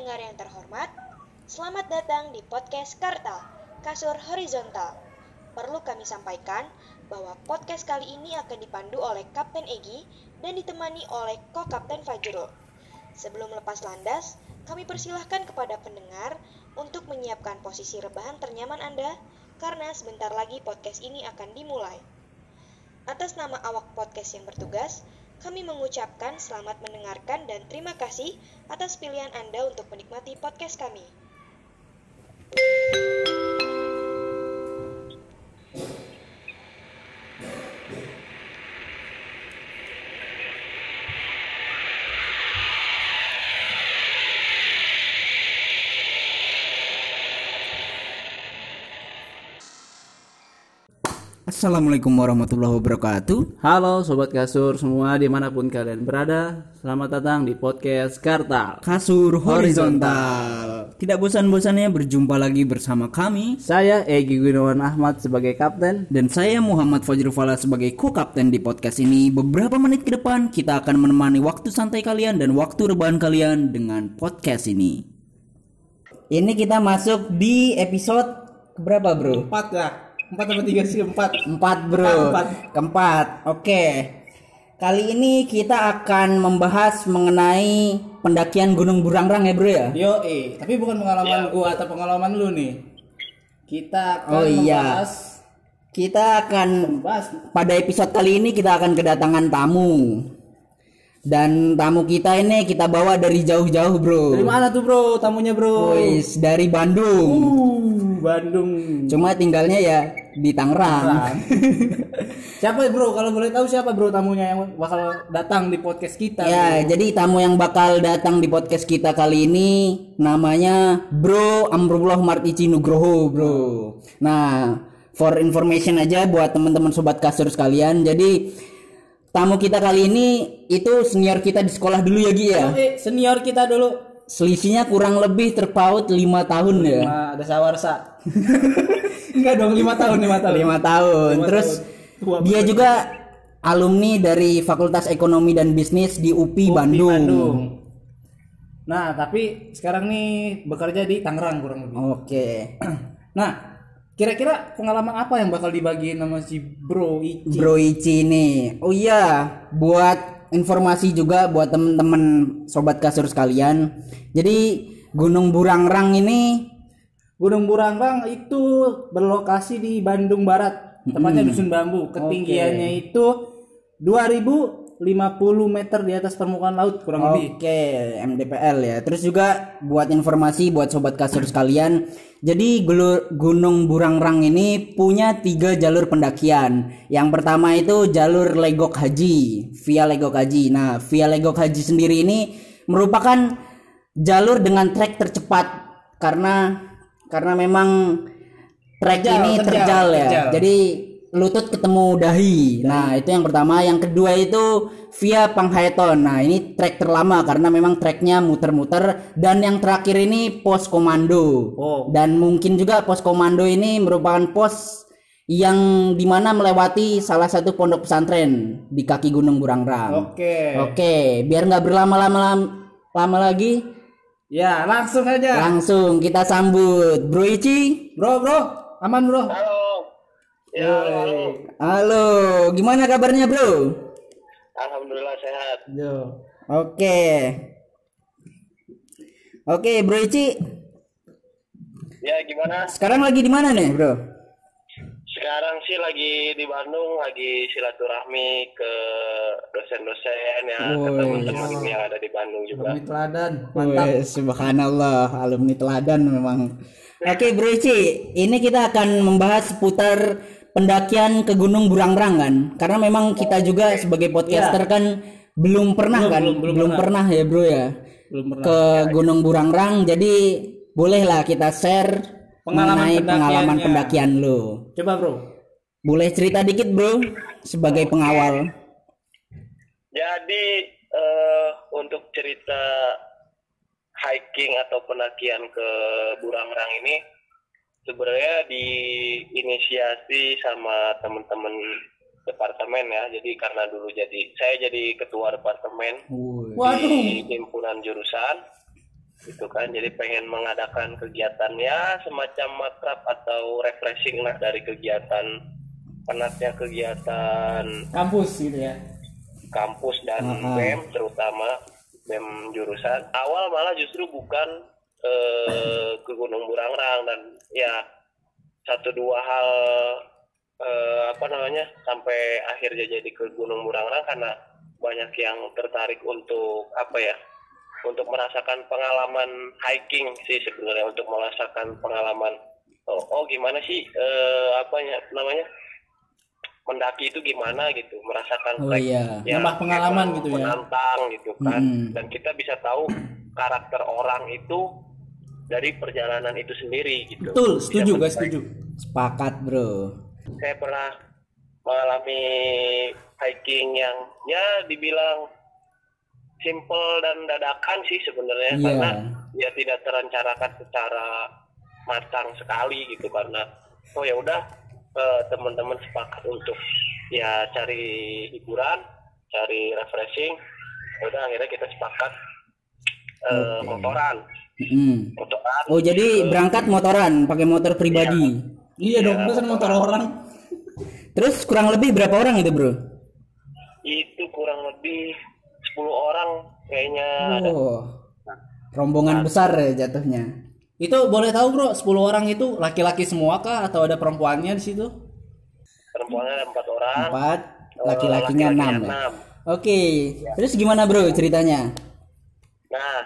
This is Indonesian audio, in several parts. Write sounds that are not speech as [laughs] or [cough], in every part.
pendengar yang terhormat, selamat datang di podcast Karta, Kasur Horizontal. Perlu kami sampaikan bahwa podcast kali ini akan dipandu oleh Kapten Egi dan ditemani oleh Ko-Kapten Fajrul. Sebelum lepas landas, kami persilahkan kepada pendengar untuk menyiapkan posisi rebahan ternyaman Anda karena sebentar lagi podcast ini akan dimulai. Atas nama awak podcast yang bertugas, kami mengucapkan selamat mendengarkan dan terima kasih atas pilihan Anda untuk menikmati podcast kami. Assalamualaikum warahmatullahi wabarakatuh. Halo Sobat Kasur semua di mana pun kalian berada Selamat datang di podcast Kartal. Kasur Horizontal. Tidak bosan-bosannya berjumpa lagi bersama kami. Saya Egi Gunawan Ahmad sebagai kapten. Dan saya Muhammad Fajrul Fala sebagai co-kapten di podcast ini. Beberapa menit ke depan kita akan menemani waktu santai kalian dan waktu rebahan kalian dengan podcast ini. Ini kita masuk di episode berapa bro? Empat ya Empat atau tiga sih? Empat. Empat bro. Keempat. Keempat. Oke. Kali ini kita akan membahas mengenai pendakian Gunung Burangrang ya bro ya? Yo eh Tapi bukan pengalaman gua atau pengalaman lu nih. Kita akan Oh iya. membahas Kita akan Membahas Pada episode kali ini kita akan kedatangan tamu Dan tamu kita ini kita bawa dari jauh-jauh bro. Dari mana tuh bro? Tamunya bro? Wis, dari Bandung. Uh, Bandung. Cuma tinggalnya ya di Tangerang. [laughs] Siapa bro? Kalau boleh tahu siapa bro tamunya yang bakal datang di podcast kita Ya, jadi tamu yang bakal datang di podcast kita kali ini namanya Bro Amrullah Martici Nugroho, Bro. Nah, for information aja buat teman-teman sobat kasur sekalian. Jadi tamu kita kali ini itu senior kita di sekolah dulu ya Gi ya. Senior kita dulu Selisihnya kurang lebih terpaut lima tahun ya. Ada sawarsa. [laughs] Enggak dong, lima tahun, lima tahun. Lima tahun. Terus tahun. Dia juga alumni dari Fakultas Ekonomi dan Bisnis di UPI, Di Bandung. Bandung. Nah, tapi sekarang nih bekerja di Tangerang kurang lebih. Oke. [clears throat] Nah, kira-kira pengalaman apa yang bakal dibagiin sama si Bro Ici? Bro Ici nih. Oh iya, buat informasi juga buat temen-temen sobat kasur sekalian. Jadi Gunung Burangrang ini Gunung Burangrang itu berlokasi di Bandung Barat, tepatnya Dusun Bambu. Ketinggiannya itu 2050 meter di atas permukaan laut kurang lebih. Oke, MDPL ya. Terus juga buat informasi buat sobat kasur sekalian. Jadi Gunung Burangrang ini punya tiga jalur pendakian. Yang pertama itu jalur Legok Haji, via Legok Haji. Nah, via Legok Haji sendiri ini merupakan jalur dengan trek tercepat karena karena memang trek Terjal, ini terjal, terjal, ya. terjal. Jadi lutut ketemu dahi. Nah, itu yang pertama. Yang kedua itu via Panghaeton. Nah, ini trek terlama karena memang treknya muter-muter dan yang terakhir ini pos komando. Oh. Dan mungkin juga pos komando ini merupakan pos yang di mana melewati salah satu pondok pesantren di kaki Gunung Burangrang. Oke. Oke, biar nggak berlama-lama lama lagi, Ya, langsung aja. langsung kita sambut Bro Ici. Bro, bro, aman bro. Halo. Ya, halo, halo. Gimana kabarnya Bro? Alhamdulillah sehat. Yo. Oke. Oke, Bro Ici, Ya, gimana? sekarang lagi di mana nih, Bro? Sekarang sih lagi di Bandung, lagi silaturahmi ke dosen-dosen ya, ke teman-teman yang ada di Bandung juga. Alumni teladan. Mantap. Wih, subhanallah, alumni teladan memang. Oke, Bro Ici, ini kita akan membahas seputar pendakian ke Gunung Burangrang kan? Karena memang kita juga sebagai podcaster kan belum pernah kan? belum, belum pernah. ya, Bro ya. Belum pernah. Ke Gunung Burangrang, jadi bolehlah kita share Pengalaman mengenai pengalaman pendakian lo. Coba bro. Boleh cerita dikit, Bro, sebagai pengawal. Jadi eh, untuk cerita hiking atau pendakian ke Burangrang ini sebenarnya diinisiasi sama teman-teman departemen ya. Jadi karena dulu jadi saya jadi ketua departemen. Waduh. di himpunan jurusan. gitu kan jadi pengen mengadakan kegiatan ya semacam makrab atau refreshing lah dari kegiatan penatnya kegiatan kampus gitu ya kampus dan Aha. BEM terutama BEM jurusan awal malah justru bukan eh, ke Gunung Burangrang dan ya satu dua hal eh, apa namanya sampai akhirnya jadi ke Gunung Burangrang karena banyak yang tertarik untuk apa ya untuk merasakan pengalaman hiking sih sebenarnya untuk merasakan pengalaman oh, oh gimana sih eh, apa ya namanya mendaki itu gimana gitu merasakan Oh iya. Nambah pengalaman emang gitu ya. menantang gitu kan Mm-mm. dan kita bisa tahu karakter orang itu dari perjalanan itu sendiri gitu. Betul setuju guys setuju. Sepakat, Bro. saya pernah mengalami hiking yang ya dibilang simple dan dadakan sih sebenarnya. Iya. karena ya tidak terencanakan secara matang sekali gitu. Karena oh ya udah eh, teman-teman sepakat untuk ya cari hiburan cari refreshing. Ya udah akhirnya kita sepakat eh, Oke. motoran Mm. motoran Oh, jadi berangkat motoran, pakai motor pribadi. iya dong pesan motor orang Terus kurang lebih berapa orang itu, Bro? itu kurang lebih 10 orang kayaknya ada Oh. Rombongan besar ya jatuhnya. itu boleh tahu bro 10 orang itu laki-laki semua kah atau ada perempuannya di situ perempuannya ada empat orang Empat, eh, laki-lakinya laki-lakinya enam. ya? enam. Oke. Terus gimana, Bro, ceritanya? Nah,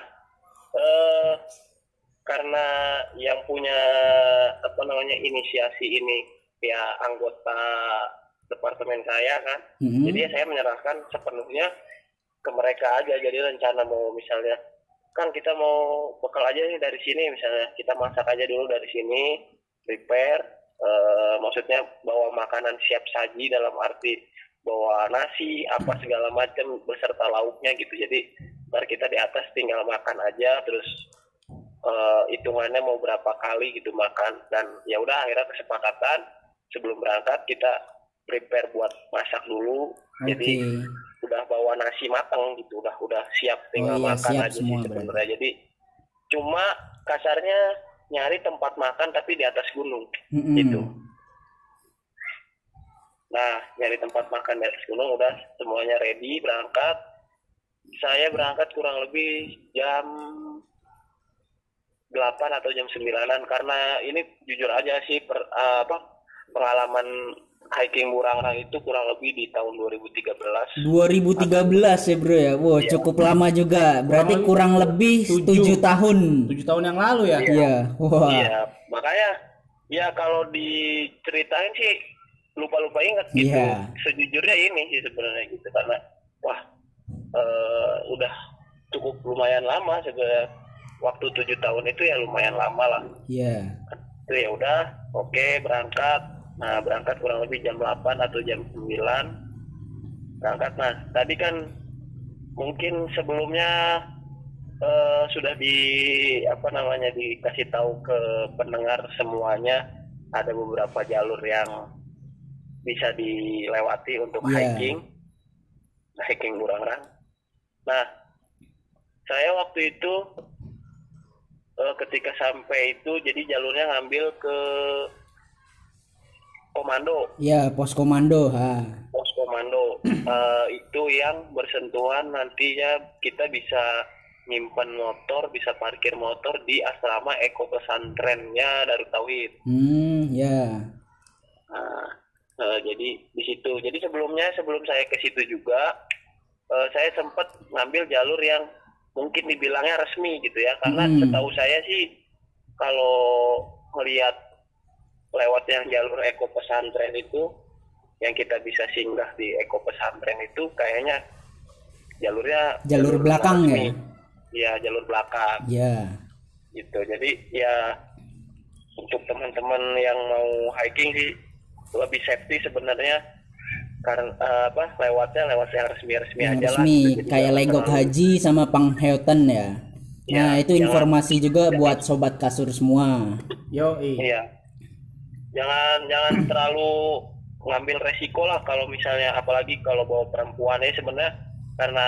eh, karena yang punya apa namanya inisiasi ini ya anggota departemen saya kan, Mm-mm. jadi saya menyerahkan sepenuhnya ke mereka aja. Jadi rencana mau misalnya kan kita mau bekal aja nih dari sini misalnya kita masak aja dulu dari sini, prepare, eh, maksudnya bawa makanan siap saji dalam arti bawa nasi apa segala macam beserta lauknya gitu. Jadi ntar kita di atas tinggal makan aja terus hitungannya mau berapa kali gitu makan dan ya udah akhirnya kesepakatan sebelum berangkat kita prepare buat masak dulu. Oke. Jadi udah bawa nasi matang gitu, udah udah siap tinggal iya, makan siap aja semua sih sebenarnya. Jadi cuma kasarnya nyari tempat makan tapi di atas gunung Mm-mm. gitu. Nah, nyari tempat makan di atas gunung udah semuanya ready berangkat. Saya berangkat kurang lebih jam 8 atau jam 9-an karena ini jujur aja sih per- eh, apa pengalaman hiking Burangrang itu kurang lebih di tahun 2013. 2013 ya, Bro ya. Wow, cukup lama juga. Berarti kurang lebih Tujuh. 7 tahun. 7 tahun yang lalu ya Iya. Wah. Iya, makanya ya kalau diceritain sih lupa-lupa ingat gitu. Iya. Sejujurnya ini sih sebenarnya gitu karena wah eh, udah cukup lumayan lama sebenarnya waktu tujuh tahun itu ya lumayan lama lah. Iya. Itu ya udah oke berangkat. Nah berangkat kurang lebih jam 8 atau jam 9 berangkat. Nah tadi kan mungkin sebelumnya eh, sudah di apa namanya dikasih tahu ke pendengar semuanya ada beberapa jalur yang bisa dilewati untuk Iya. hiking hiking Burangrang. Nah saya waktu itu eh, ketika sampai itu jadi jalurnya ngambil ke komando Iya, pos komando. Ha. pos komando [clears throat] Eh, itu yang bersentuhan nantinya kita bisa nyimpan motor bisa parkir motor di asrama eko pesantrennya Darut Tauhid Hmm, ya. Nah, eh, jadi di situ jadi sebelumnya sebelum saya ke situ juga eh, saya sempat ngambil jalur yang mungkin dibilangnya resmi gitu ya karena Hmm. setahu saya sih kalau melihat lewat yang jalur eko pesantren itu yang kita bisa singgah di eko pesantren itu kayaknya jalurnya Jalur belakang ya? resmi. Iya, jalur belakang Ya. gitu jadi ya untuk teman-teman yang mau hiking sih lebih safety sebenarnya karena eh, apa lewatnya lewat yang resmi-resmi Yang aja lah resmi gitu. Jadi kayak jangan Legok terlalu- Haji sama Pangheuten ya. Iya, Nah, itu jangan- informasi juga buat sobat kasur semua. yo iya. Jangan jangan [clears throat] terlalu ngambil resiko lah kalau misalnya apalagi kalau bawa perempuan ya sebenarnya. Karena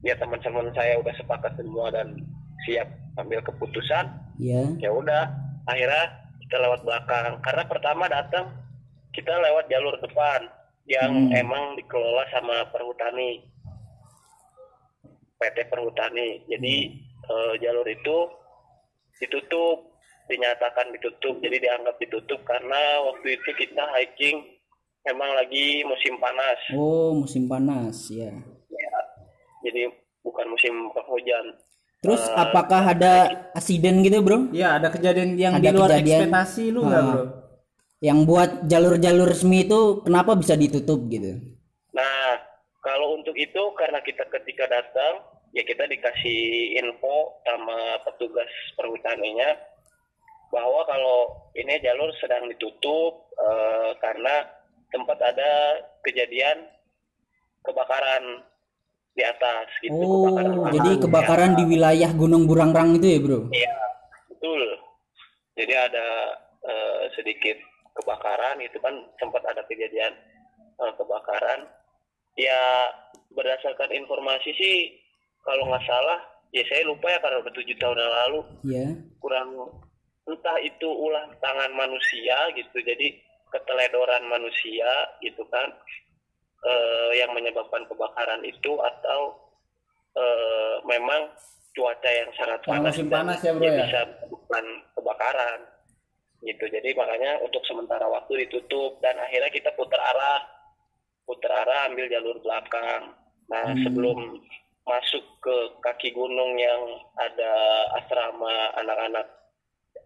ya teman-teman saya udah sepakat semua dan siap ambil keputusan. Ya ya udah akhirnya kita lewat belakang. Karena pertama datang kita lewat jalur depan yang Hmm. emang dikelola sama perhutani PT Perhutani jadi eh, jalur itu ditutup dinyatakan ditutup jadi dianggap ditutup karena waktu itu kita hiking emang lagi musim panas oh musim panas ya ya. jadi bukan musim penghujan terus Eh, apakah ada asiden gitu bro Ya ada kejadian yang Ada di luar kejadian. ekspektasi lu nggak Ah. bro? Yang buat jalur-jalur resmi itu kenapa bisa ditutup gitu Nah, kalau untuk itu karena kita ketika datang ya kita dikasih info sama petugas perhutaninya bahwa kalau ini jalur sedang ditutup eh, karena tempat ada kejadian kebakaran di atas gitu oh kebakaran jadi lahan. kebakaran di wilayah Gunung Burangrang itu ya bro Iya, betul. Jadi ada eh, sedikit kebakaran itu kan sempat ada kejadian eh, kebakaran. Ya berdasarkan informasi sih kalau nggak salah ya saya lupa ya karena udah tujuh tahun yang lalu ya kurang entah itu ulah tangan manusia gitu jadi keteledoran manusia gitu kan eh, yang menyebabkan kebakaran itu atau eh, memang cuaca yang sangat panas musim dan panas ya, bro, ya? bisa menyebabkan kebakaran gitu. Jadi makanya untuk sementara waktu ditutup dan akhirnya kita putar arah putar arah ambil jalur belakang. Nah Hmm. sebelum masuk ke kaki gunung yang ada asrama anak-anak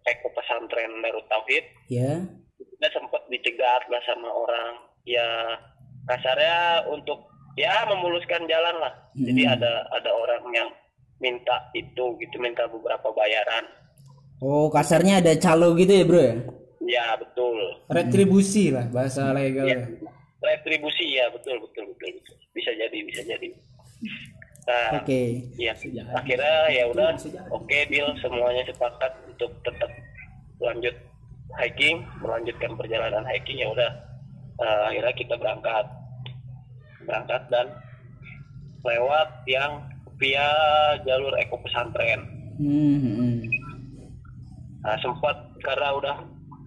eko pesantren Darut Tauhid ya. kita sempat dicegat lah sama orang. Ya kasarnya untuk ya memuluskan jalan lah. Jadi Hmm. ada ada orang yang minta itu gitu minta beberapa bayaran oh kasarnya ada calo gitu ya bro ya? Ya betul. Retribusi lah bahasa legal ya, ya. retribusi ya betul betul betul betul. Bisa jadi bisa jadi. Nah oke. ya akhirnya ya udah oke deal semuanya sepakat untuk tetap lanjut hiking melanjutkan perjalanan hiking ya udah. Eh, akhirnya kita berangkat. Berangkat dan lewat yang via jalur eko pesantren. Hmm, hmm, hmm. Nah, sempat karena udah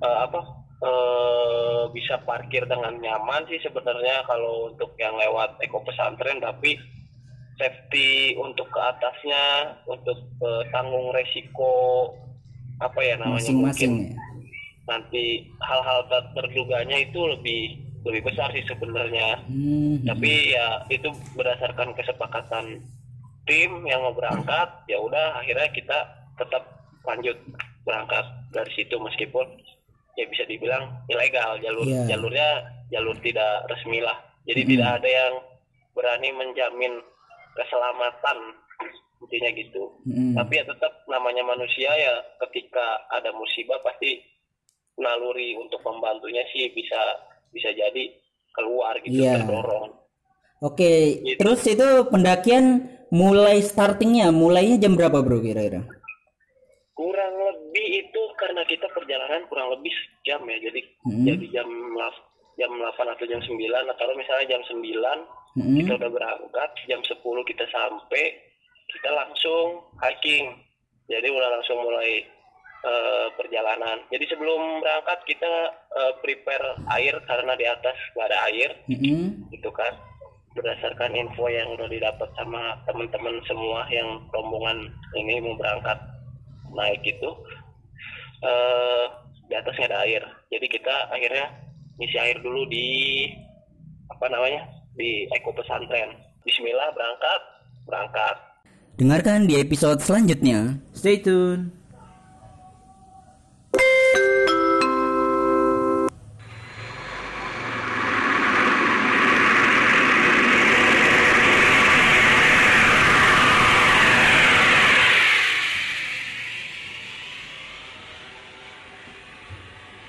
eh, apa eh, bisa parkir dengan nyaman sih sebenarnya kalau untuk yang lewat eko pesantren tapi safety untuk ke atasnya untuk eh, tanggung resiko apa ya namanya masing-masing mungkin ya. nanti hal-hal tak terduganya itu lebih lebih besar sih sebenarnya. Hmm, hmm. tapi ya itu berdasarkan kesepakatan tim yang mau berangkat ya udah akhirnya kita tetap lanjut berangkat dari situ meskipun ya bisa dibilang ilegal jalur Iya. jalurnya jalur tidak resmi lah jadi Mm-mm. tidak ada yang berani menjamin keselamatan intinya gitu Hmm. tapi ya tetap namanya manusia ya ketika ada musibah pasti naluri untuk membantunya sih bisa bisa jadi keluar gitu Iya. terdorong Oke, Gitu. terus itu pendakian mulai startingnya, mulainya jam berapa bro kira-kira? kurang lebih itu karena kita perjalanan kurang lebih jam ya jadi Hmm. jadi jam jam 8 atau jam 9 atau misalnya jam 9 Hmm. kita udah berangkat jam 10 kita sampai kita langsung hiking jadi udah langsung mulai eh, perjalanan jadi sebelum berangkat kita eh, prepare air karena di atas nggak ada air Hmm. gitu kan berdasarkan info yang udah didapat sama teman-teman semua yang rombongan ini mau berangkat naik itu eh di atas nggak ada air jadi kita akhirnya ngisi air dulu di apa namanya di eko pesantren Bismillah berangkat berangkat Dengarkan di episode selanjutnya. Stay tune.